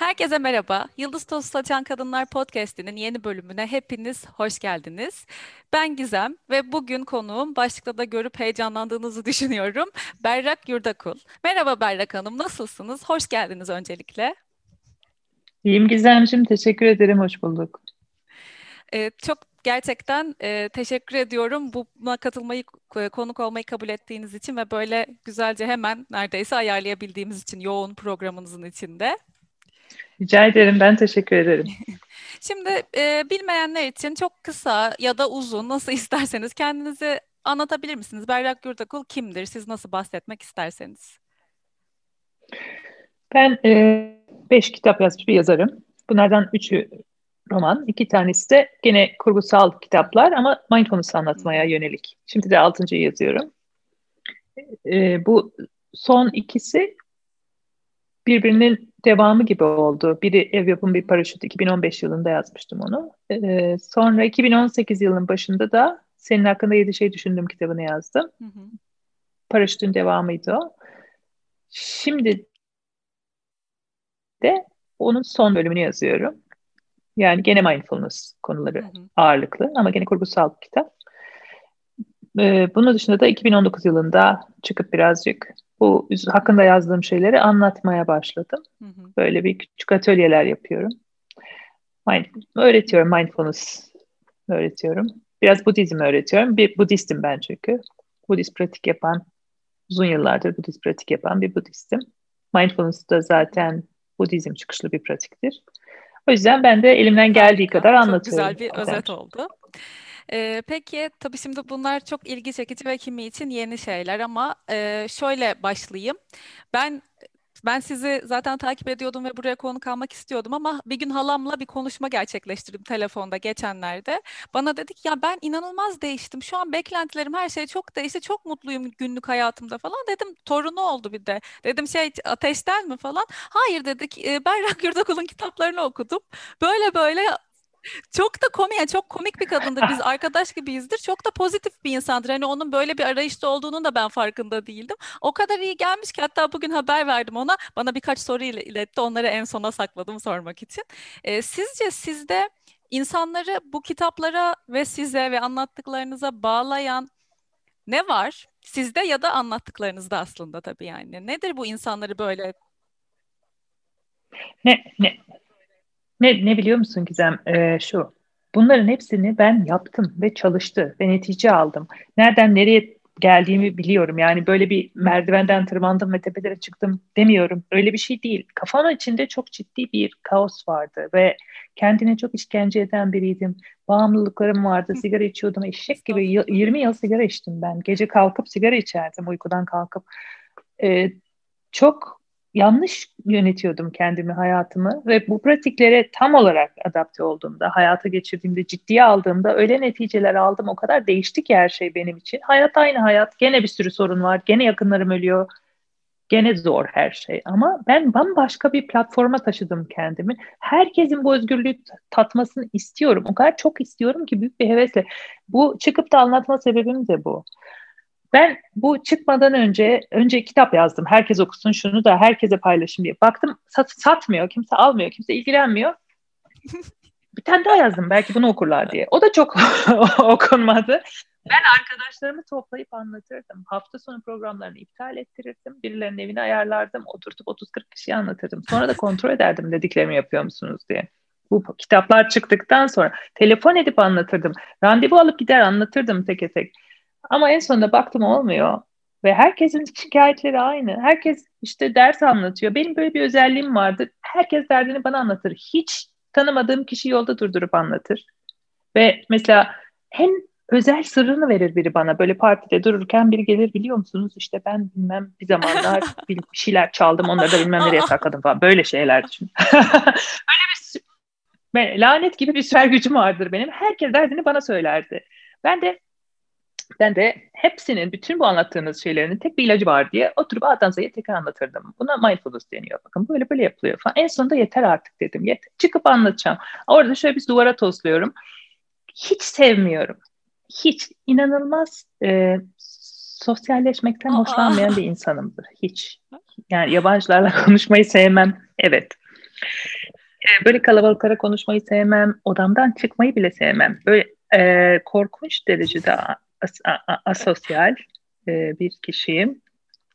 Herkese merhaba. Yıldız Tozu Saçan Kadınlar Podcast'inin yeni bölümüne hepiniz hoş geldiniz. Ben Gizem ve bugün konuğum başlıkta da görüp heyecanlandığınızı düşünüyorum. Berrak Yurdakul. Merhaba Berrak Hanım, nasılsınız? Hoş geldiniz öncelikle. İyiyim Gizemciğim, teşekkür ederim, hoş bulduk. Ee, çok gerçekten e, teşekkür ediyorum buna katılmayı, konuk olmayı kabul ettiğiniz için ve böyle güzelce hemen neredeyse ayarlayabildiğimiz için yoğun programınızın içinde. Rica ederim. Ben teşekkür ederim. Şimdi e, bilmeyenler için çok kısa ya da uzun nasıl isterseniz kendinizi anlatabilir misiniz? Berrak Yurdakul kimdir? Siz nasıl bahsetmek isterseniz. Ben e, beş kitap yazmış bir yazarım. Bunlardan üçü roman, iki tanesi de gene kurgusal kitaplar ama mindfulness anlatmaya yönelik. Şimdi de altıncıyı yazıyorum. E, bu son ikisi birbirinin devamı gibi oldu. Biri ev yapımı bir paraşüt 2015 yılında yazmıştım onu. Ee, sonra 2018 yılının başında da senin hakkında yedi şey düşündüm kitabını yazdım. Hı hı. Paraşütün devamıydı o. Şimdi de onun son bölümünü yazıyorum. Yani gene mindfulness konuları hı hı. ağırlıklı ama gene kurgusal bir kitap. Ee, bunun dışında da 2019 yılında çıkıp birazcık bu hakkında yazdığım şeyleri anlatmaya başladım. Hı hı. Böyle bir küçük atölyeler yapıyorum. Mind, öğretiyorum mindfulness öğretiyorum. Biraz Budizm öğretiyorum. Bir Budistim ben çünkü. Budist pratik yapan, uzun yıllardır Budist pratik yapan bir Budistim. Mindfulness da zaten Budizm çıkışlı bir pratiktir. O yüzden ben de elimden geldiği kadar Çok anlatıyorum. Çok güzel bir özet oldu. Ee, peki tabii şimdi bunlar çok ilgi çekici ve kimi için yeni şeyler ama e, şöyle başlayayım. Ben ben sizi zaten takip ediyordum ve buraya konuk almak istiyordum ama bir gün halamla bir konuşma gerçekleştirdim telefonda geçenlerde. Bana dedik ya ben inanılmaz değiştim. Şu an beklentilerim her şey çok değişti. Çok mutluyum günlük hayatımda falan. Dedim torunu oldu bir de. Dedim şey ateşten mi falan. Hayır dedik. E, Berrak Yurdakul'un kitaplarını okudum. Böyle böyle çok da komik, yani çok komik bir kadındır. Biz arkadaş gibiyizdir. Çok da pozitif bir insandır. Hani onun böyle bir arayışta olduğunun da ben farkında değildim. O kadar iyi gelmiş ki hatta bugün haber verdim ona. Bana birkaç soru iletti. Onları en sona sakladım sormak için. Ee, sizce sizde insanları bu kitaplara ve size ve anlattıklarınıza bağlayan ne var? Sizde ya da anlattıklarınızda aslında tabii yani. Nedir bu insanları böyle ne ne ne, ne biliyor musun Gizem? Ee, şu, bunların hepsini ben yaptım ve çalıştı ve netice aldım. Nereden nereye geldiğimi biliyorum. Yani böyle bir merdivenden tırmandım ve tepelere çıktım demiyorum. Öyle bir şey değil. Kafamın içinde çok ciddi bir kaos vardı ve kendine çok işkence eden biriydim. Bağımlılıklarım vardı. Sigara içiyordum. Eşek gibi 20 yıl sigara içtim ben. Gece kalkıp sigara içerdim uykudan kalkıp. Ee, çok yanlış yönetiyordum kendimi, hayatımı ve bu pratiklere tam olarak adapte olduğumda, hayata geçirdiğimde, ciddiye aldığımda öyle neticeler aldım. O kadar değişti ki her şey benim için. Hayat aynı hayat. Gene bir sürü sorun var. Gene yakınlarım ölüyor. Gene zor her şey. Ama ben bambaşka bir platforma taşıdım kendimi. Herkesin bu özgürlüğü tatmasını istiyorum. O kadar çok istiyorum ki büyük bir hevesle. Bu çıkıp da anlatma sebebim de bu. Ben bu çıkmadan önce önce kitap yazdım. Herkes okusun şunu da herkese paylaşın diye. Baktım sat, satmıyor, kimse almıyor, kimse ilgilenmiyor. bir tane daha yazdım belki bunu okurlar diye. O da çok okunmadı. Ben arkadaşlarımı toplayıp anlatırdım. Hafta sonu programlarını iptal ettirirdim. Birilerinin evini ayarlardım. Oturtup 30-40 kişiye anlatırdım. Sonra da kontrol ederdim dediklerimi yapıyor musunuz diye. Bu kitaplar çıktıktan sonra telefon edip anlatırdım. Randevu alıp gider anlatırdım tek tek. Ama en sonunda baktım olmuyor. Ve herkesin şikayetleri aynı. Herkes işte ders anlatıyor. Benim böyle bir özelliğim vardı. Herkes derdini bana anlatır. Hiç tanımadığım kişi yolda durdurup anlatır. Ve mesela en özel sırrını verir biri bana. Böyle partide dururken biri gelir biliyor musunuz işte ben bilmem bir zamanlar bir şeyler çaldım onları da bilmem nereye sakladım falan. Böyle şeyler düşün. Öyle bir lanet gibi bir süper gücüm vardır benim. Herkes derdini bana söylerdi. Ben de ben de hepsinin, bütün bu anlattığınız şeylerin tek bir ilacı var diye oturup A'dan Z'ye tekrar anlatırdım. Buna mindfulness deniyor. Bakın böyle böyle yapılıyor falan. En sonunda yeter artık dedim. Yeter. Çıkıp anlatacağım. Orada şöyle bir duvara tosluyorum. Hiç sevmiyorum. Hiç. inanılmaz e, sosyalleşmekten hoşlanmayan bir insanımdır. Hiç. Yani yabancılarla konuşmayı sevmem. Evet. Ee, böyle kalabalıklara konuşmayı sevmem, odamdan çıkmayı bile sevmem. Böyle e, korkunç derecede as, a, asosyal e, bir kişiyim.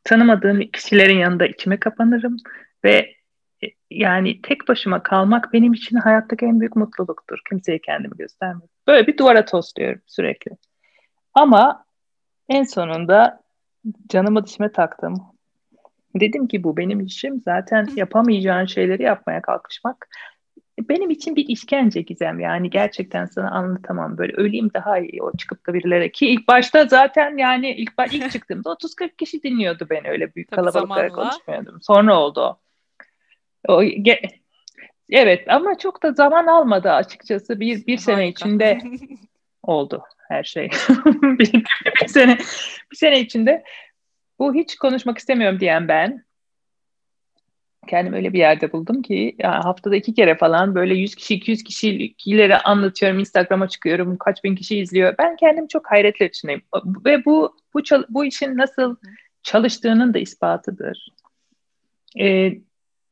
Tanımadığım kişilerin yanında içime kapanırım ve e, yani tek başıma kalmak benim için hayattaki en büyük mutluluktur. Kimseye kendimi göstermek. Böyle bir duvara tosluyorum sürekli. Ama en sonunda canımı dişime taktım. Dedim ki bu benim işim. Zaten yapamayacağın şeyleri yapmaya kalkışmak benim için bir işkence gizem yani gerçekten sana anlatamam böyle öleyim daha iyi o çıkıp da birilere ki ilk başta zaten yani ilk ilk çıktığımda 30-40 kişi dinliyordu beni öyle büyük Tabii kalabalıklara konuşmuyordum. Sonra oldu o. o ge, evet ama çok da zaman almadı açıkçası bir bir sene içinde oldu her şey. bir, bir sene bir sene içinde bu hiç konuşmak istemiyorum diyen ben kendimi öyle bir yerde buldum ki ya haftada iki kere falan böyle 100 kişi 200 kişileri anlatıyorum Instagram'a çıkıyorum kaç bin kişi izliyor. Ben kendim çok hayretle içindeyim ve bu bu bu işin nasıl çalıştığının da ispatıdır. Ee,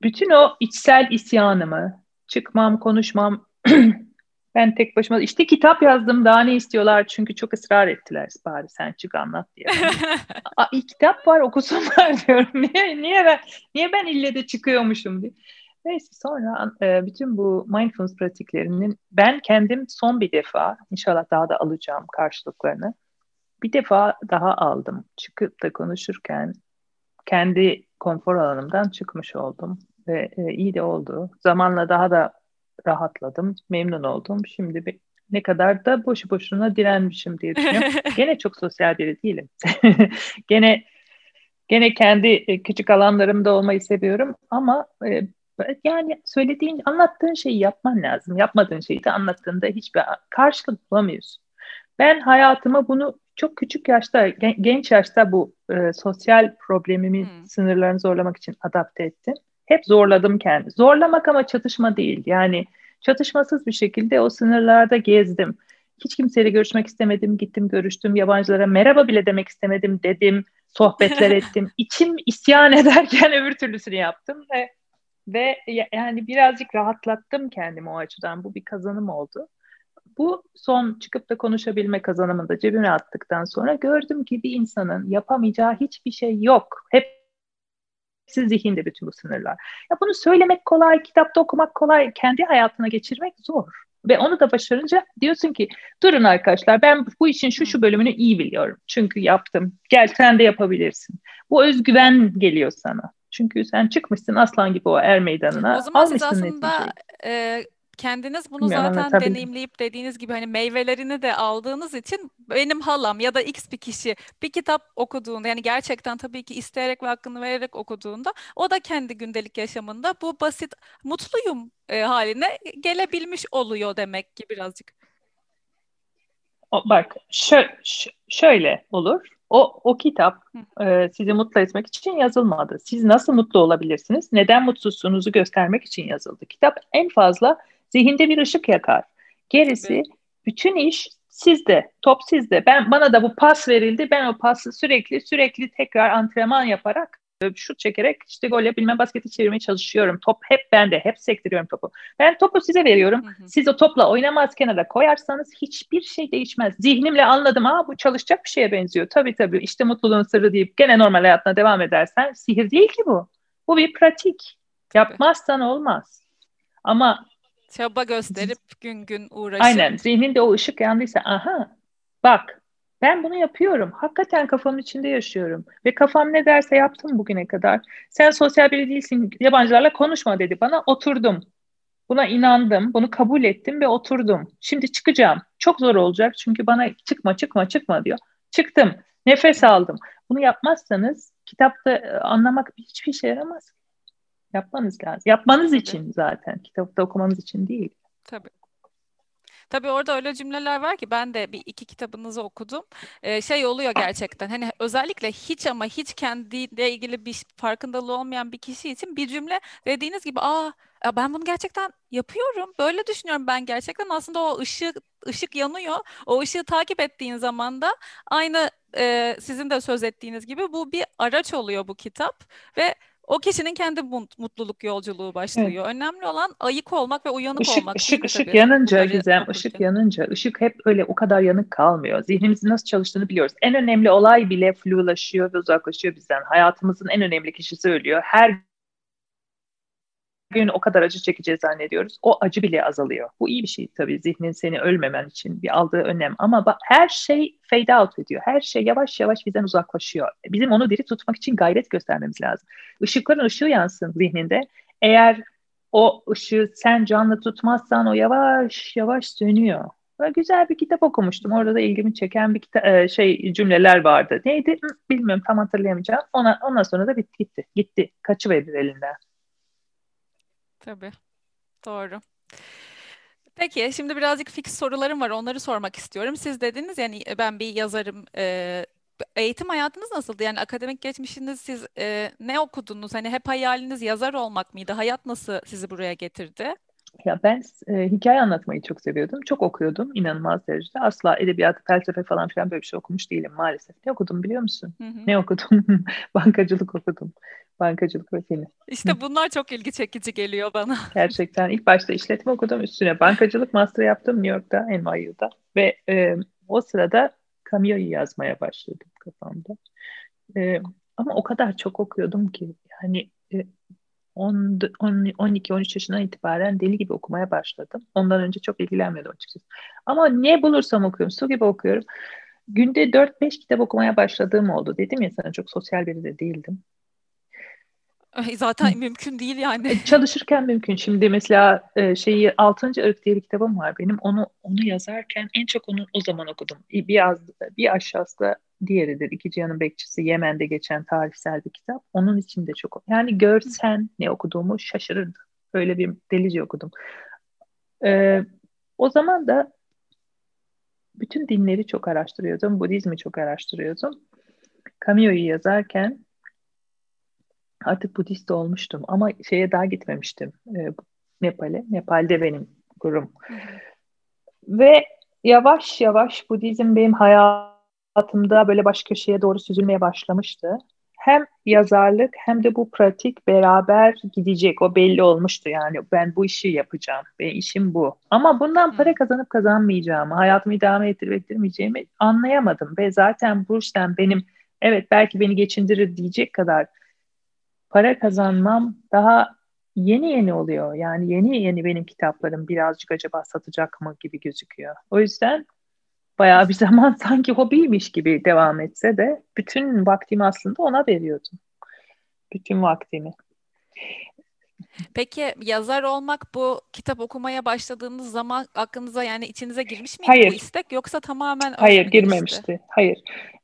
bütün o içsel isyanımı çıkmam konuşmam Ben tek başıma işte kitap yazdım daha ne istiyorlar çünkü çok ısrar ettiler bari sen çık anlat diye. A, kitap var okusunlar diyorum. Niye, niye ben niye ben ille de çıkıyormuşum diye. Neyse sonra e, bütün bu mindfulness pratiklerinin ben kendim son bir defa inşallah daha da alacağım karşılıklarını. Bir defa daha aldım. Çıkıp da konuşurken kendi konfor alanımdan çıkmış oldum ve e, iyi de oldu. Zamanla daha da rahatladım, memnun oldum. Şimdi bir, ne kadar da boşu boşuna direnmişim diye düşünüyorum. gene çok sosyal biri değilim. gene gene kendi e, küçük alanlarımda olmayı seviyorum ama e, yani söylediğin, anlattığın şeyi yapman lazım. Yapmadığın şeyi de anlattığında hiçbir karşılık bulamıyorsun. Ben hayatıma bunu çok küçük yaşta, genç yaşta bu e, sosyal problemimin hmm. sınırlarını zorlamak için adapte ettim. Hep zorladım kendi. Zorlamak ama çatışma değil. Yani çatışmasız bir şekilde o sınırlarda gezdim. Hiç kimseyle görüşmek istemedim. Gittim görüştüm. Yabancılara merhaba bile demek istemedim dedim. Sohbetler ettim. İçim isyan ederken öbür türlüsünü yaptım ve ve yani birazcık rahatlattım kendimi o açıdan. Bu bir kazanım oldu. Bu son çıkıp da konuşabilme kazanımını da cebime attıktan sonra gördüm ki bir insanın yapamayacağı hiçbir şey yok. Hep hepsi zihinde bütün bu sınırlar. Ya bunu söylemek kolay, kitapta okumak kolay, kendi hayatına geçirmek zor. Ve onu da başarınca diyorsun ki durun arkadaşlar ben bu işin şu şu bölümünü iyi biliyorum. Çünkü yaptım. Gel sen de yapabilirsin. Bu özgüven geliyor sana. Çünkü sen çıkmışsın aslan gibi o er meydanına. O zaman siz aslında e, kendiniz bunu zaten deneyimleyip dediğiniz gibi hani meyvelerini de aldığınız için benim halam ya da X bir kişi bir kitap okuduğunda yani gerçekten tabii ki isteyerek ve hakkını vererek okuduğunda o da kendi gündelik yaşamında bu basit mutluyum e, haline gelebilmiş oluyor demek ki birazcık. O, bak şö, şöyle olur. O, o kitap e, sizi mutlu etmek için yazılmadı. Siz nasıl mutlu olabilirsiniz? Neden mutsuzsunuzu göstermek için yazıldı. Kitap en fazla Zihinde bir ışık yakar. Gerisi evet. bütün iş sizde, top sizde. Ben bana da bu pas verildi. Ben o pası sürekli sürekli tekrar antrenman yaparak şut çekerek işte gol yapabilme basketi çevirmeye çalışıyorum. Top hep bende. Hep sektiriyorum topu. Ben topu size veriyorum. Hı hı. Siz o topla oynamaz kenara koyarsanız hiçbir şey değişmez. Zihnimle anladım. Aa bu çalışacak bir şeye benziyor. Tabii tabii işte mutluluğun sırrı deyip gene normal hayatına devam edersen sihir değil ki bu. Bu bir pratik. Yapmazsan olmaz. Ama Çaba gösterip gün gün uğraşıp. Aynen. Zihninde o ışık yandıysa aha bak ben bunu yapıyorum. Hakikaten kafamın içinde yaşıyorum. Ve kafam ne derse yaptım bugüne kadar. Sen sosyal biri değilsin. Yabancılarla konuşma dedi bana. Oturdum. Buna inandım. Bunu kabul ettim ve oturdum. Şimdi çıkacağım. Çok zor olacak. Çünkü bana çıkma çıkma çıkma diyor. Çıktım. Nefes aldım. Bunu yapmazsanız kitapta e, anlamak hiçbir şey yaramaz. Yapmanız lazım. Yapmanız Tabii. için zaten. Kitapta okumanız için değil. Tabii. Tabii orada öyle cümleler var ki ben de bir iki kitabınızı okudum. Ee, şey oluyor gerçekten hani özellikle hiç ama hiç kendiyle ilgili bir farkındalığı olmayan bir kişi için bir cümle dediğiniz gibi aa ben bunu gerçekten yapıyorum. Böyle düşünüyorum ben gerçekten. Aslında o ışık ışık yanıyor. O ışığı takip ettiğin zaman da aynı e, sizin de söz ettiğiniz gibi bu bir araç oluyor bu kitap ve o kişinin kendi mutluluk yolculuğu başlıyor. Evet. Önemli olan ayık olmak ve uyanık ışık, olmak. Işık, ışık tabii? yanınca Bunları Gizem, okurken. ışık yanınca, ışık hep öyle o kadar yanık kalmıyor. Zihnimizin nasıl çalıştığını biliyoruz. En önemli olay bile flulaşıyor ve uzaklaşıyor bizden. Hayatımızın en önemli kişisi ölüyor. Her gün o kadar acı çekeceğiz zannediyoruz. O acı bile azalıyor. Bu iyi bir şey tabii zihnin seni ölmemen için bir aldığı önlem. Ama bak, her şey fade out ediyor. Her şey yavaş yavaş bizden uzaklaşıyor. Bizim onu diri tutmak için gayret göstermemiz lazım. Işıkların ışığı yansın zihninde. Eğer o ışığı sen canlı tutmazsan o yavaş yavaş sönüyor. Böyle güzel bir kitap okumuştum. Orada da ilgimi çeken bir kita- şey cümleler vardı. Neydi? Bilmiyorum tam hatırlayamayacağım. Ona, ondan sonra da bitti gitti. Gitti. Kaçıverir elinden. Tabii. Doğru. Peki şimdi birazcık fix sorularım var. Onları sormak istiyorum. Siz dediniz yani e, ben bir yazarım. E, eğitim hayatınız nasıldı? Yani akademik geçmişiniz siz e, ne okudunuz? Hani hep hayaliniz yazar olmak mıydı? Hayat nasıl sizi buraya getirdi? Ya ben e, hikaye anlatmayı çok seviyordum. Çok okuyordum inanılmaz derecede. Asla edebiyat, felsefe falan filan böyle bir şey okumuş değilim maalesef. Ne okudum biliyor musun? Hı hı. Ne okudum? Bankacılık okudum. Bankacılık ve film. İşte bunlar çok ilgi çekici geliyor bana. Gerçekten ilk başta işletme okudum üstüne bankacılık master yaptım New York'ta NYU'da ve e, o sırada Camillo'yu yazmaya başladım kafamda. E, ama o kadar çok okuyordum ki yani e, 12-13 yaşından itibaren deli gibi okumaya başladım. Ondan önce çok ilgilenmiyordum açıkçası. Ama ne bulursam okuyorum, su gibi okuyorum. Günde 4-5 kitap okumaya başladığım oldu. Dedim ya sana çok sosyal biri de değildim. Zaten mümkün değil yani. E, çalışırken mümkün. Şimdi mesela e, şeyi Altıncı Irk diye bir kitabım var benim. Onu onu yazarken en çok onu o zaman okudum. Bir az bir aşağısı da diğeridir. İki Cihan'ın Bekçisi Yemen'de geçen tarihsel bir kitap. Onun içinde çok yani görsen ne okuduğumu şaşırırdı. Öyle bir delice okudum. Ee, o zaman da bütün dinleri çok araştırıyordum. Budizmi çok araştırıyordum. Camillo'yu yazarken artık Budist olmuştum ama şeye daha gitmemiştim. E, Nepal'e. Nepal'de benim kurum. Ve yavaş yavaş Budizm benim hayatımda böyle baş köşeye doğru süzülmeye başlamıştı. Hem yazarlık hem de bu pratik beraber gidecek. O belli olmuştu yani ben bu işi yapacağım. Benim işim bu. Ama bundan para kazanıp kazanmayacağımı, hayatımı idame ettirip ettirmeyeceğimi anlayamadım. Ve zaten bu işten benim evet belki beni geçindirir diyecek kadar para kazanmam daha yeni yeni oluyor. Yani yeni yeni benim kitaplarım birazcık acaba satacak mı gibi gözüküyor. O yüzden bayağı bir zaman sanki hobiymiş gibi devam etse de bütün vaktimi aslında ona veriyordum. Bütün vaktimi. Peki yazar olmak bu kitap okumaya başladığınız zaman aklınıza yani içinize girmiş miydi Hayır. bu istek yoksa tamamen Hayır girmemişti. Hayır.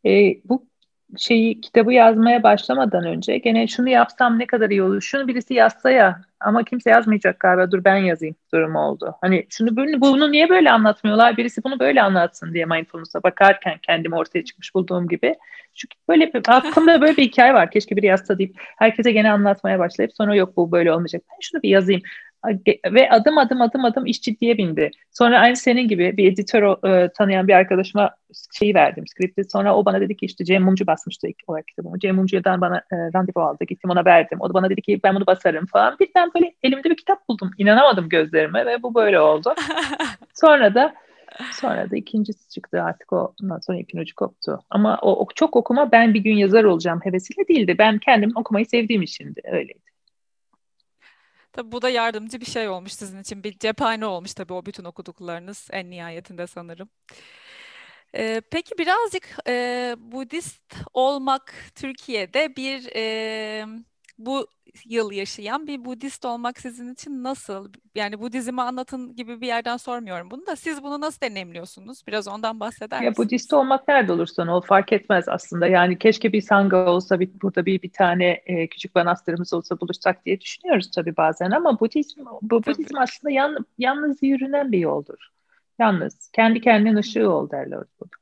Ee, bu şeyi kitabı yazmaya başlamadan önce gene şunu yapsam ne kadar iyi olur. Şunu birisi yazsa ya ama kimse yazmayacak galiba dur ben yazayım durumu oldu. Hani şunu bunu, bunu niye böyle anlatmıyorlar? Birisi bunu böyle anlatsın diye mindfulness'a bakarken kendimi ortaya çıkmış bulduğum gibi. Çünkü böyle bir, aklımda böyle bir hikaye var. Keşke biri yazsa deyip herkese gene anlatmaya başlayıp sonra yok bu böyle olmayacak. Ben şunu bir yazayım ve adım adım adım adım iş ciddiye bindi. Sonra aynı senin gibi bir editör e, tanıyan bir arkadaşıma şeyi verdim, skripti. Sonra o bana dedi ki işte Cem Mumcu basmıştı ilk olarak kitabımı. Cem Mumcu'dan bana e, randevu aldı. Gittim ona verdim. O da bana dedi ki ben bunu basarım falan. Birden böyle elimde bir kitap buldum. İnanamadım gözlerime ve bu böyle oldu. sonra da Sonra da ikincisi çıktı artık o ondan sonra ipin ucu koptu. Ama o, o çok okuma ben bir gün yazar olacağım hevesiyle değildi. Ben kendim okumayı sevdiğim içindi öyleydi. Tabii bu da yardımcı bir şey olmuş sizin için. Bir cephane olmuş tabii o bütün okuduklarınız en nihayetinde sanırım. Ee, peki birazcık e, Budist olmak Türkiye'de bir e, bu yıl yaşayan bir Budist olmak sizin için nasıl? Yani Budizmi anlatın gibi bir yerden sormuyorum bunu da. Siz bunu nasıl deneyimliyorsunuz? Biraz ondan bahseder ya, Budist olmak nerede olursan ol fark etmez aslında. Yani keşke bir sangha olsa, bir, burada bir bir tane e, küçük manastırımız olsa buluşsak diye düşünüyoruz tabii bazen ama Budizm, bu Budizm tabii. aslında yan, yalnız yürünen bir yoldur. Yalnız. Kendi kendine ışığı ol derler burada.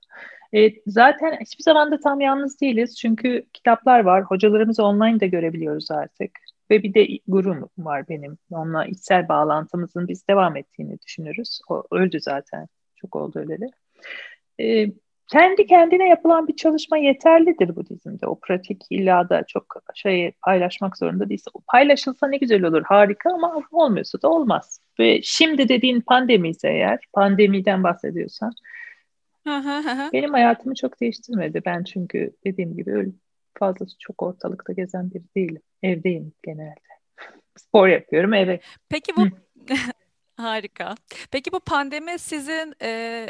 E, zaten hiçbir zaman da tam yalnız değiliz. Çünkü kitaplar var. Hocalarımızı online de görebiliyoruz artık. Ve bir de gurum var benim. Onunla içsel bağlantımızın biz devam ettiğini düşünürüz. O öldü zaten. Çok oldu öleli. E, kendi kendine yapılan bir çalışma yeterlidir Budizm'de. O pratik illa da çok şey paylaşmak zorunda değilse. O paylaşılsa ne güzel olur, harika ama olmuyorsa da olmaz. Ve şimdi dediğin pandemi ise eğer, pandemiden bahsediyorsan, benim hayatımı çok değiştirmedi. Ben çünkü dediğim gibi öyle fazla çok ortalıkta gezen biri değilim. Evdeyim genelde. Spor yapıyorum eve. Peki bu harika. Peki bu pandemi sizin e,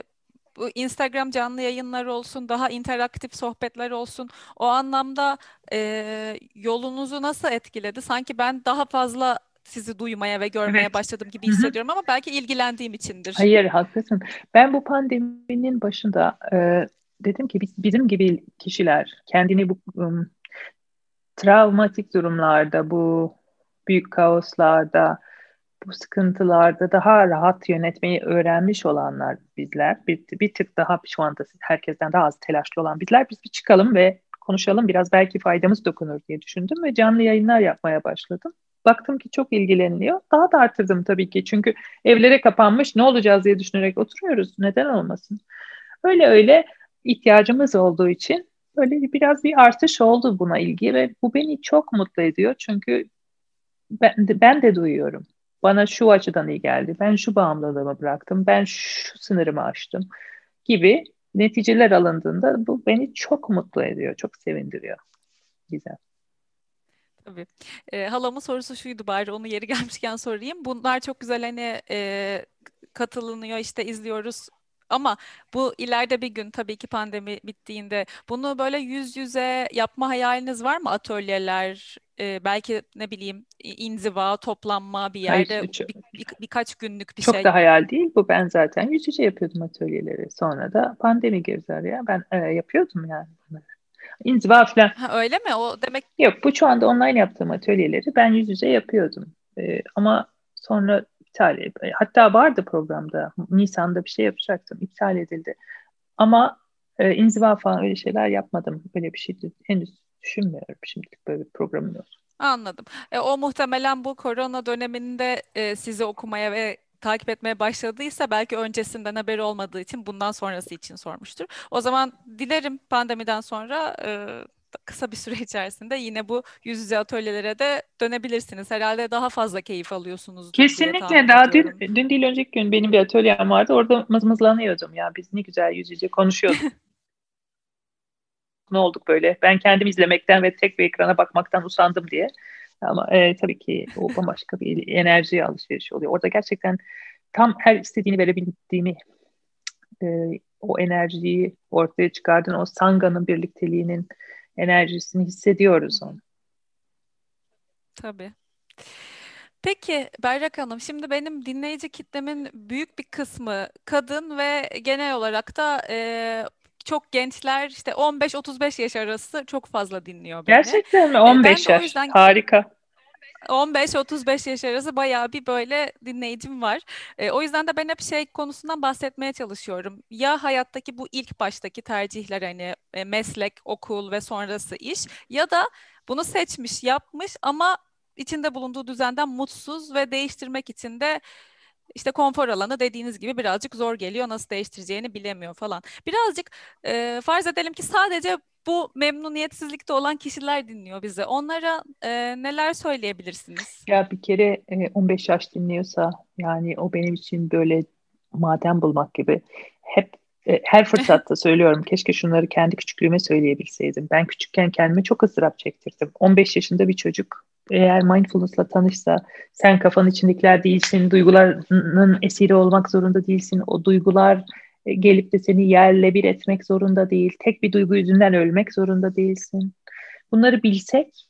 bu Instagram canlı yayınlar olsun, daha interaktif sohbetler olsun. O anlamda e, yolunuzu nasıl etkiledi? Sanki ben daha fazla sizi duymaya ve görmeye evet. başladım gibi hissediyorum ama belki ilgilendiğim içindir. Hayır, haklısın. Ben bu pandeminin başında e, dedim ki biz, bizim gibi kişiler kendini bu um, travmatik durumlarda, bu büyük kaoslarda, bu sıkıntılarda daha rahat yönetmeyi öğrenmiş olanlar bizler. Bir, bir tık daha şu anda herkesten daha az telaşlı olan bizler. Biz bir çıkalım ve konuşalım biraz belki faydamız dokunur diye düşündüm ve canlı yayınlar yapmaya başladım. Baktım ki çok ilgileniliyor. Daha da arttırdım tabii ki. Çünkü evlere kapanmış ne olacağız diye düşünerek oturuyoruz. Neden olmasın? Öyle öyle ihtiyacımız olduğu için böyle biraz bir artış oldu buna ilgi ve bu beni çok mutlu ediyor. Çünkü ben de, ben de duyuyorum. Bana şu açıdan iyi geldi. Ben şu bağımlılığımı bıraktım. Ben şu sınırımı aştım gibi neticeler alındığında bu beni çok mutlu ediyor. Çok sevindiriyor. Güzel. Tabii. E, halamın sorusu şuydu bari onu yeri gelmişken sorayım. Bunlar çok güzel hani e, katılınıyor işte izliyoruz ama bu ileride bir gün tabii ki pandemi bittiğinde bunu böyle yüz yüze yapma hayaliniz var mı? Atölyeler, e, belki ne bileyim inziva, toplanma bir yerde Hayır, bir, bir, birkaç günlük bir çok şey. Çok da hayal değil bu. Ben zaten yüz yüze yapıyordum atölyeleri. Sonra da pandemi girdi araya. Ben e, yapıyordum yani bunları. İnziva falan. Ha, öyle mi? O demek Yok bu şu anda online yaptığım atölyeleri ben yüz yüze yapıyordum. E, ama sonra iptal edildi. Hatta vardı programda. Nisan'da bir şey yapacaktım. İptal edildi. Ama e, inziva falan öyle şeyler yapmadım. Böyle bir şey henüz düşünmüyorum şimdilik böyle bir programım yok. Anladım. E, o muhtemelen bu korona döneminde e, sizi okumaya ve takip etmeye başladıysa belki öncesinden haberi olmadığı için bundan sonrası için sormuştur. O zaman dilerim pandemiden sonra e, kısa bir süre içerisinde yine bu yüz yüze atölyelere de dönebilirsiniz. Herhalde daha fazla keyif alıyorsunuz. Kesinlikle. Daha dün, dün değil önceki gün benim bir atölyem vardı. Orada mızmızlanıyordum ya. Biz ne güzel yüz yüze konuşuyorduk. ne olduk böyle? Ben kendimi izlemekten ve tek bir ekrana bakmaktan usandım diye. Ama e, tabii ki o bambaşka bir enerji alışverişi oluyor. Orada gerçekten tam her istediğini verebildiğimi e, o enerjiyi ortaya çıkardın. O sanganın birlikteliğinin enerjisini hissediyoruz onu. Tabii. Peki Berrak Hanım, şimdi benim dinleyici kitlemin büyük bir kısmı kadın ve genel olarak da e, çok gençler işte 15-35 yaş arası çok fazla dinliyor beni. Gerçekten mi? 15 e, yaş. Yüzden... Harika. 15-35 yaş arası bayağı bir böyle dinleyicim var. E, o yüzden de ben hep şey konusundan bahsetmeye çalışıyorum. Ya hayattaki bu ilk baştaki tercihler hani e, meslek, okul ve sonrası iş ya da bunu seçmiş, yapmış ama içinde bulunduğu düzenden mutsuz ve değiştirmek için de işte konfor alanı dediğiniz gibi birazcık zor geliyor. Nasıl değiştireceğini bilemiyor falan. Birazcık e, farz edelim ki sadece bu memnuniyetsizlikte olan kişiler dinliyor bizi. Onlara e, neler söyleyebilirsiniz? Ya bir kere e, 15 yaş dinliyorsa yani o benim için böyle maden bulmak gibi. Hep e, her fırsatta söylüyorum keşke şunları kendi küçüklüğüme söyleyebilseydim. Ben küçükken kendime çok ızdırap çektirdim. 15 yaşında bir çocuk eğer mindfulness'la tanışsa sen kafanın içindekiler değilsin, duygularının esiri olmak zorunda değilsin. O duygular e, gelip de seni yerle bir etmek zorunda değil. Tek bir duygu yüzünden ölmek zorunda değilsin. Bunları bilsek,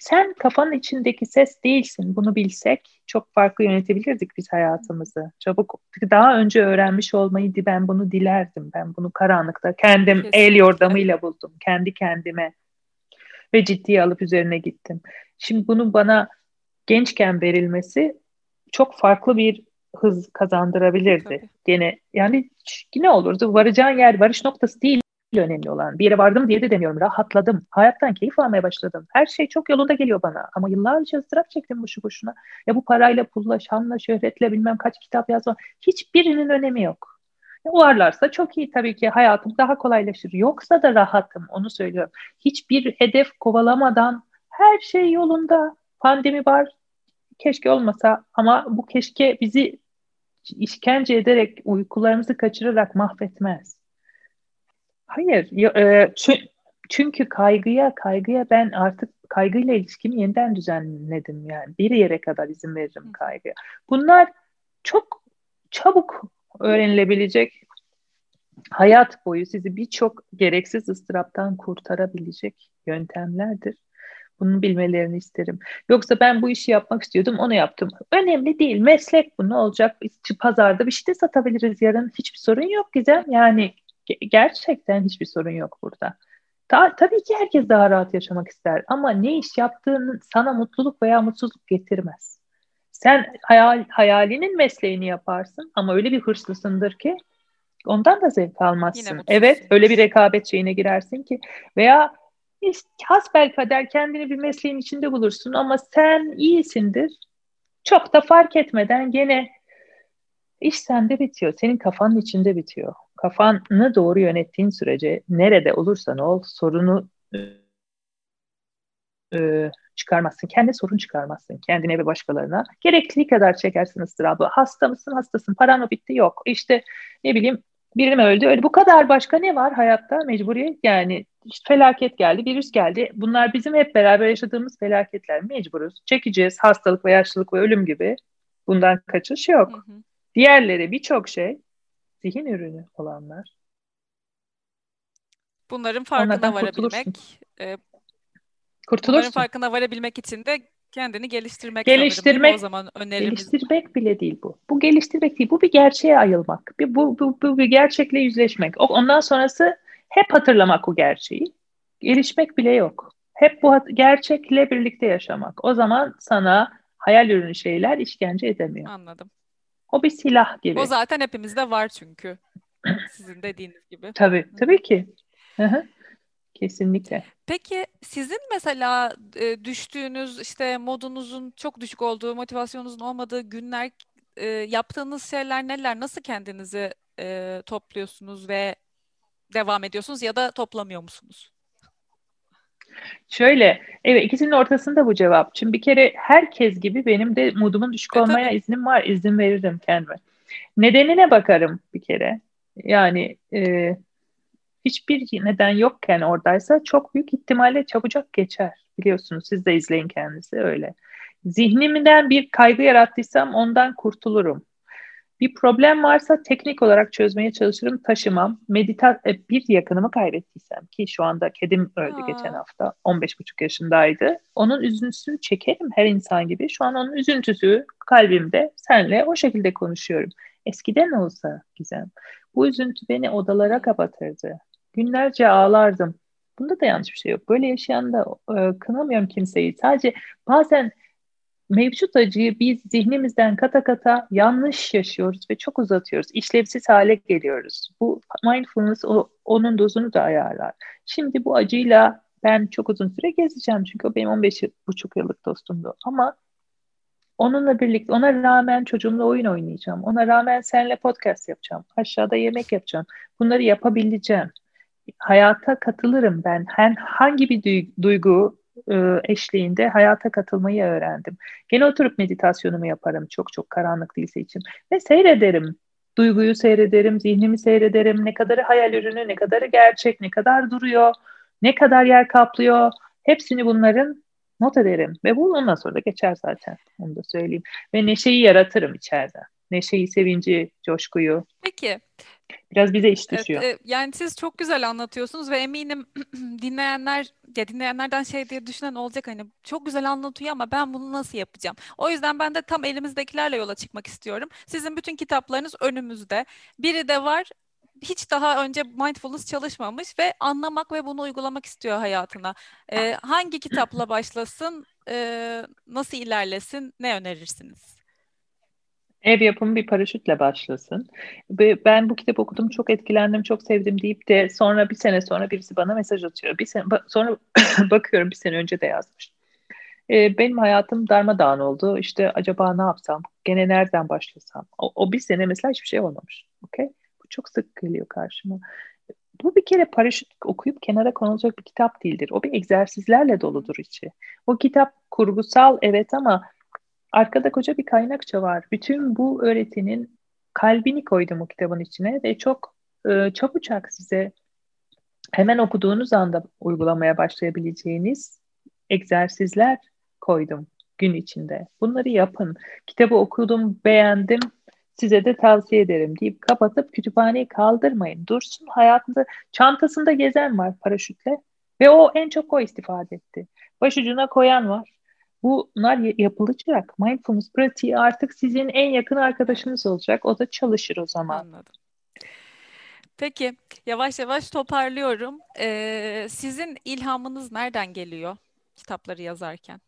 sen kafanın içindeki ses değilsin. Bunu bilsek çok farklı yönetebilirdik biz hayatımızı. Çabuk daha önce öğrenmiş olmayı ben bunu dilerdim. Ben bunu karanlıkta kendim Kesinlikle. el yordamıyla buldum. Kendi kendime ve ciddiye alıp üzerine gittim. Şimdi bunun bana gençken verilmesi çok farklı bir hız kazandırabilirdi. Tabii. Gene yani yine olurdu. Varacağın yer varış noktası değil önemli olan. Bir yere vardım diye de demiyorum. Rahatladım. Hayattan keyif almaya başladım. Her şey çok yolunda geliyor bana. Ama yıllarca ızdırap çektim boşu boşuna. Ya bu parayla, pulla, şanla, şöhretle bilmem kaç kitap yazma. Hiçbirinin önemi yok. Varlarsa çok iyi tabii ki hayatım daha kolaylaşır. Yoksa da rahatım onu söylüyorum. Hiçbir hedef kovalamadan her şey yolunda. Pandemi var. Keşke olmasa ama bu keşke bizi işkence ederek uykularımızı kaçırarak mahvetmez. Hayır. E, çünkü kaygıya kaygıya ben artık kaygıyla ilişkimi yeniden düzenledim yani. Bir yere kadar izin veririm kaygıya. Bunlar çok çabuk öğrenilebilecek hayat boyu sizi birçok gereksiz ıstıraptan kurtarabilecek yöntemlerdir. Bunu bilmelerini isterim. Yoksa ben bu işi yapmak istiyordum, onu yaptım. Önemli değil. Meslek bu ne olacak? Pazarda bir şey de satabiliriz yarın. Hiçbir sorun yok Gizem. Yani gerçekten hiçbir sorun yok burada. Ta, tabii ki herkes daha rahat yaşamak ister ama ne iş yaptığının sana mutluluk veya mutsuzluk getirmez. Sen hayal, hayalinin mesleğini yaparsın ama öyle bir hırslısındır ki ondan da zevk almazsın. Evet öyle bir rekabet şeyine girersin ki veya hasbel kader kendini bir mesleğin içinde bulursun ama sen iyisindir. Çok da fark etmeden gene iş sende bitiyor. Senin kafanın içinde bitiyor kafanı doğru yönettiğin sürece nerede olursan ol sorunu e, çıkarmazsın. Kendi sorun çıkarmazsın. Kendine ve başkalarına. Gerektiği kadar çekersin ıstırabı. Hasta mısın? Hastasın. Paran mı bitti? Yok. İşte ne bileyim birim öldü. Öyle bu kadar başka ne var hayatta? Mecburiyet yani işte felaket geldi, virüs geldi. Bunlar bizim hep beraber yaşadığımız felaketler. Mecburuz. Çekeceğiz. Hastalık ve yaşlılık ve ölüm gibi. Bundan kaçış yok. Hı hı. Diğerleri birçok şey zihin ürünü olanlar. Bunların farkına varabilmek, e, Kurtulursun. Bunların farkına varabilmek için de kendini geliştirmek geliştirmek o zaman önerimiz. Geliştirmek bile değil bu. Bu geliştirmek değil. Bu bir gerçeğe ayılmak. Bir, bu, bu, bu bir gerçekle yüzleşmek. Ondan sonrası hep hatırlamak o gerçeği. Gelişmek bile yok. Hep bu gerçekle birlikte yaşamak. O zaman sana hayal ürünü şeyler işkence edemiyor. Anladım. O bir silah gibi. O zaten hepimizde var çünkü. Sizin dediğiniz gibi. Tabii, tabii ki. Kesinlikle. Peki sizin mesela e, düştüğünüz işte modunuzun çok düşük olduğu, motivasyonunuzun olmadığı günler e, yaptığınız şeyler neler? Nasıl kendinizi e, topluyorsunuz ve devam ediyorsunuz ya da toplamıyor musunuz? Şöyle, evet ikisinin ortasında bu cevap. Şimdi bir kere herkes gibi benim de modumun düşük olmaya tabii. iznim var. izin veririm kendime. Nedenine bakarım bir kere. Yani e, hiçbir neden yokken oradaysa çok büyük ihtimalle çabucak geçer. Biliyorsunuz siz de izleyin kendisi öyle. Zihnimden bir kaygı yarattıysam ondan kurtulurum. Bir problem varsa teknik olarak çözmeye çalışırım, taşımam. Medita e, bir yakınımı kaybettiysem ki şu anda kedim öldü Aa. geçen hafta. 15,5 yaşındaydı. Onun üzüntüsünü çekerim her insan gibi. Şu an onun üzüntüsü kalbimde. Senle o şekilde konuşuyorum. Eskiden olsa Gizem. Bu üzüntü beni odalara kapatırdı. Günlerce ağlardım. Bunda da yanlış bir şey yok. Böyle yaşayan da e, kınamıyorum kimseyi. Sadece bazen mevcut acıyı biz zihnimizden kata kata yanlış yaşıyoruz ve çok uzatıyoruz. İşlevsiz hale geliyoruz. Bu mindfulness o, onun dozunu da ayarlar. Şimdi bu acıyla ben çok uzun süre gezeceğim çünkü o benim 15 buçuk yıllık dostumdu. Ama onunla birlikte ona rağmen çocuğumla oyun oynayacağım. Ona rağmen seninle podcast yapacağım. Aşağıda yemek yapacağım. Bunları yapabileceğim. Hayata katılırım ben. Ben hangi bir duygu e, eşliğinde hayata katılmayı öğrendim. Gene oturup meditasyonumu yaparım çok çok karanlık değilse için ve seyrederim. Duyguyu seyrederim, zihnimi seyrederim. Ne kadarı hayal ürünü, ne kadarı gerçek, ne kadar duruyor, ne kadar yer kaplıyor. Hepsini bunların not ederim. Ve bu ondan sonra da geçer zaten. Onu da söyleyeyim. Ve neşeyi yaratırım içeride. Neşeyi, sevinci, coşkuyu. Peki Biraz bize iş düşüyor. Evet, yani siz çok güzel anlatıyorsunuz ve eminim dinleyenler ya dinleyenlerden şey diye düşünen olacak hani çok güzel anlatıyor ama ben bunu nasıl yapacağım? O yüzden ben de tam elimizdekilerle yola çıkmak istiyorum. Sizin bütün kitaplarınız önümüzde. Biri de var hiç daha önce mindfulness çalışmamış ve anlamak ve bunu uygulamak istiyor hayatına. Ee, hangi kitapla başlasın, e, nasıl ilerlesin, ne önerirsiniz? Ev yapımı bir paraşütle başlasın. Ben bu kitap okudum, çok etkilendim, çok sevdim deyip de sonra bir sene sonra birisi bana mesaj atıyor. Bir sene sonra bakıyorum bir sene önce de yazmış. Ee, benim hayatım darmadağın oldu. İşte acaba ne yapsam? Gene nereden başlasam? O, o bir sene mesela hiçbir şey olmamış. Okay? Bu çok sık geliyor karşıma. Bu bir kere paraşüt okuyup kenara konulacak bir kitap değildir. O bir egzersizlerle doludur içi. O kitap kurgusal evet ama arkada koca bir kaynakça var. Bütün bu öğretinin kalbini koydum o kitabın içine ve çok e, çabucak size hemen okuduğunuz anda uygulamaya başlayabileceğiniz egzersizler koydum gün içinde. Bunları yapın. Kitabı okudum, beğendim, size de tavsiye ederim deyip kapatıp kütüphaneyi kaldırmayın. Dursun hayatında çantasında gezen var paraşütle ve o en çok o istifade etti. Başucuna koyan var. Bunlar yapılacak. Mindfulness pratiği artık sizin en yakın arkadaşınız olacak. O da çalışır o zaman. Anladım. Peki yavaş yavaş toparlıyorum. Ee, sizin ilhamınız nereden geliyor kitapları yazarken?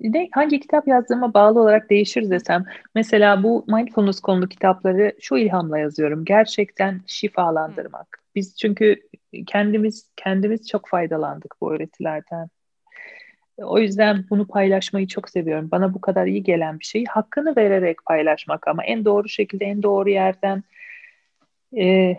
ne, hangi kitap yazdığıma bağlı olarak değişir desem. Mesela bu mindfulness konulu kitapları şu ilhamla yazıyorum. Gerçekten şifalandırmak. Biz çünkü kendimiz kendimiz çok faydalandık bu öğretilerden. O yüzden bunu paylaşmayı çok seviyorum. Bana bu kadar iyi gelen bir şeyi hakkını vererek paylaşmak ama en doğru şekilde, en doğru yerden e,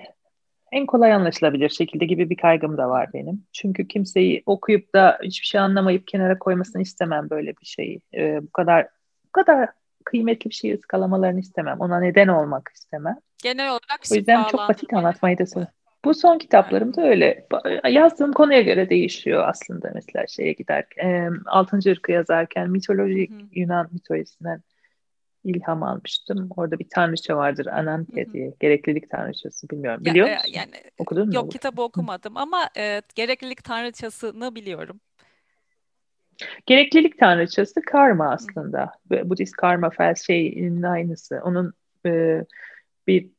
en kolay anlaşılabilir şekilde gibi bir kaygım da var benim. Çünkü kimseyi okuyup da hiçbir şey anlamayıp kenara koymasını istemem böyle bir şeyi. Ee, bu kadar bu kadar kıymetli bir şeyi ıskalamalarını istemem. Ona neden olmak istemem. Genel olarak O yüzden çok basit anlatmayı da seviyorum. Bu son kitaplarım da öyle. Yazdığım konuya göre değişiyor aslında. Mesela şeye giderken, Altıncı Irk'ı yazarken mitoloji, Yunan mitolojisinden ilham almıştım. Orada bir tanrıça vardır Ananke diye. Gereklilik tanrıçası bilmiyorum. Biliyor ya, e, musun? Yani, Okudun mu? Yok kitabı okumadım ama e, gereklilik tanrıçasını biliyorum. Gereklilik tanrıçası karma aslında. Hı. Budist karma felsefenin aynısı. Onun e, bir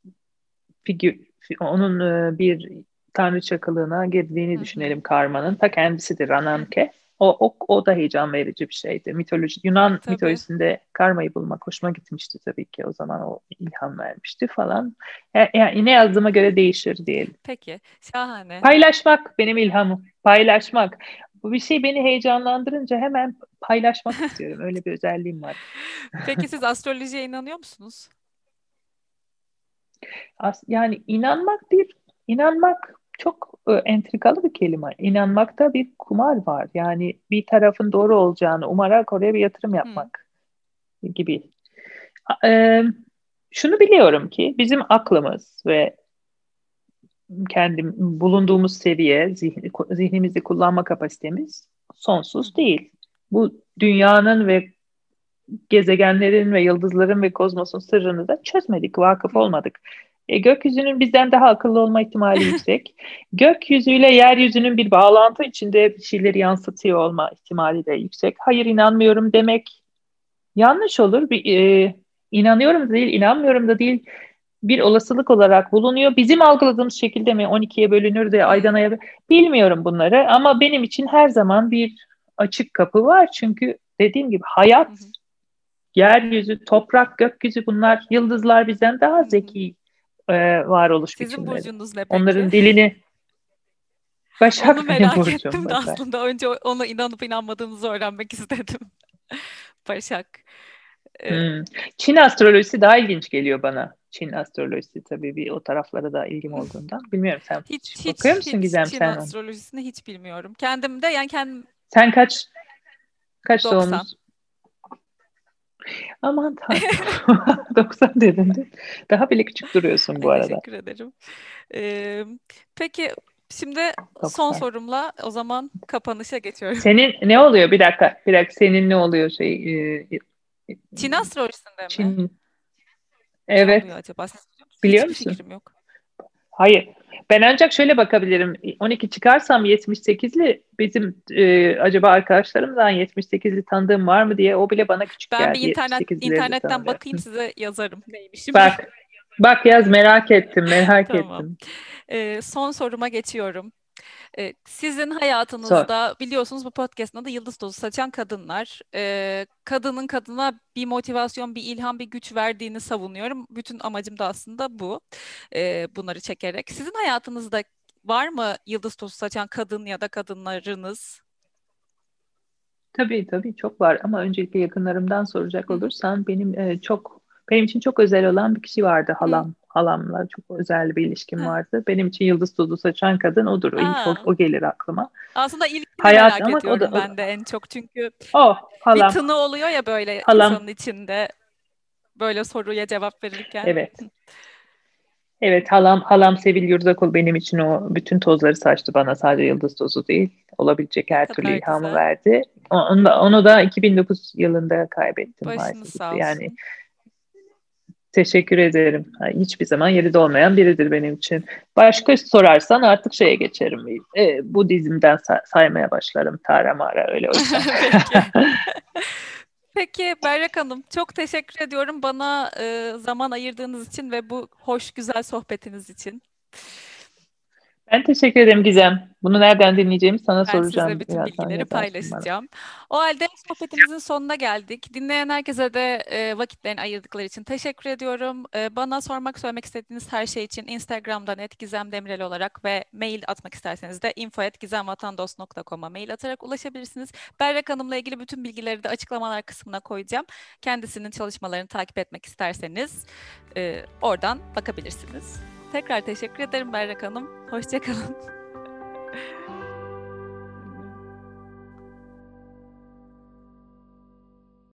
figür, onun e, bir tanrıça kılığına girdiğini düşünelim karmanın. Ta kendisidir Ananke. O, o, o da heyecan verici bir şeydi. Mitoloji, Yunan tabii. mitolojisinde karmayı bulmak hoşuma gitmişti tabii ki. O zaman o ilham vermişti falan. Yani, yani ne yazdığıma göre değişir diyelim. Peki, şahane. Paylaşmak benim ilhamım. Paylaşmak. Bu bir şey beni heyecanlandırınca hemen paylaşmak istiyorum. Öyle bir özelliğim var. Peki siz astrolojiye inanıyor musunuz? As yani inanmak bir inanmak çok e, entrikalı bir kelime. İnanmakta bir kumar var. Yani bir tarafın doğru olacağını umarak oraya bir yatırım yapmak hmm. gibi. E, şunu biliyorum ki bizim aklımız ve kendim bulunduğumuz seviye, zihni, zihnimizi kullanma kapasitemiz sonsuz değil. Bu dünyanın ve gezegenlerin ve yıldızların ve kozmosun sırrını da çözmedik, vakıf olmadık. E, gökyüzünün bizden daha akıllı olma ihtimali yüksek. Gökyüzüyle yeryüzünün bir bağlantı içinde bir şeyleri yansıtıyor olma ihtimali de yüksek. Hayır inanmıyorum demek yanlış olur. Bir, e, inanıyorum da değil, inanmıyorum da değil bir olasılık olarak bulunuyor. Bizim algıladığımız şekilde mi 12'ye bölünür de aydan aya bilmiyorum bunları ama benim için her zaman bir açık kapı var. Çünkü dediğim gibi hayat, yeryüzü, toprak, gökyüzü bunlar yıldızlar bizden daha zeki e, varoluş Sizin biçimleri. burcunuz ne peki? Onların dilini Başak onu merak burcum, ettim de aslında önce ona inanıp inanmadığınızı öğrenmek istedim. Başak. Hmm. Çin astrolojisi daha ilginç geliyor bana. Çin astrolojisi tabii bir o taraflara da ilgim olduğundan. Bilmiyorum sen hiç, hiç bakıyor musun hiç, Gizem Çin sen? Çin astrolojisini hiç bilmiyorum. Kendim de yani kendim Sen kaç kaç 90. doğumlusun? Aman tanrım. 90 dedin. Daha bile küçük duruyorsun bu arada. Teşekkür ederim. Ee, peki şimdi 90. son sorumla o zaman kapanışa geçiyorum. Senin ne oluyor? Bir dakika. Bir dakika. Senin ne oluyor şey? E, Çin astrolojisinde mi? Çin. Evet. Ne acaba? Biliyor Hiçbir musun? fikrim yok. Hayır. Ben ancak şöyle bakabilirim. 12 çıkarsam 78'li bizim e, acaba arkadaşlarımdan 78'li tanıdığım var mı diye o bile bana küçük ben geldi. Ben bir internet, internetten bakayım size yazarım neymişim. Bak, bak yaz merak ettim merak tamam. ettim. Ee, son soruma geçiyorum. Ee, sizin hayatınızda Sor. biliyorsunuz bu podcast'ın adı Yıldız Tozu Saçan Kadınlar. Ee, kadının kadına bir motivasyon, bir ilham, bir güç verdiğini savunuyorum. Bütün amacım da aslında bu. Ee, bunları çekerek. Sizin hayatınızda var mı Yıldız Tozu Saçan kadın ya da kadınlarınız? Tabii tabii çok var ama öncelikle yakınlarımdan soracak olursan benim e, çok Benim için çok özel olan bir kişi vardı halam. Hı. Halamla çok özel bir ilişkim vardı. Benim için yıldız tozu saçan kadın odur. İlk o, o gelir aklıma. Aslında ilk Hayat, merak ediyorum o da, o, ben de en çok çünkü oh, halam. bir tını oluyor ya böyle halam. insanın içinde böyle soruya cevap verirken. Evet. Evet halam halam Sevil Yurdakul benim için o bütün tozları saçtı bana sadece yıldız tozu değil. Olabilecek her türlü ilhamı güzel. verdi. Onu da, onu da 2009 yılında kaybettim. Başınız olsun. Yani teşekkür ederim. Hiçbir zaman yeri dolmayan biridir benim için. Başka sorarsan artık şeye geçerim. E, bu dizimden say- saymaya başlarım. Tara Mara öyle o yüzden. Peki Berrak Hanım çok teşekkür ediyorum bana e, zaman ayırdığınız için ve bu hoş güzel sohbetiniz için. Ben teşekkür ederim Gizem. Bunu nereden dinleyeceğimi sana ben soracağım. Ben size bütün bilgileri paylaşacağım. Bana. O halde sohbetimizin sonuna geldik. Dinleyen herkese de e, vakitlerini ayırdıkları için teşekkür ediyorum. E, bana sormak, söylemek istediğiniz her şey için Instagram'dan @gizemdemirel olarak ve mail atmak isterseniz de info@gizemvatandos.com'a mail atarak ulaşabilirsiniz. Berrak Hanım'la ilgili bütün bilgileri de açıklamalar kısmına koyacağım. Kendisinin çalışmalarını takip etmek isterseniz e, oradan bakabilirsiniz. Tekrar teşekkür ederim Berrak Hanım. Hoşçakalın.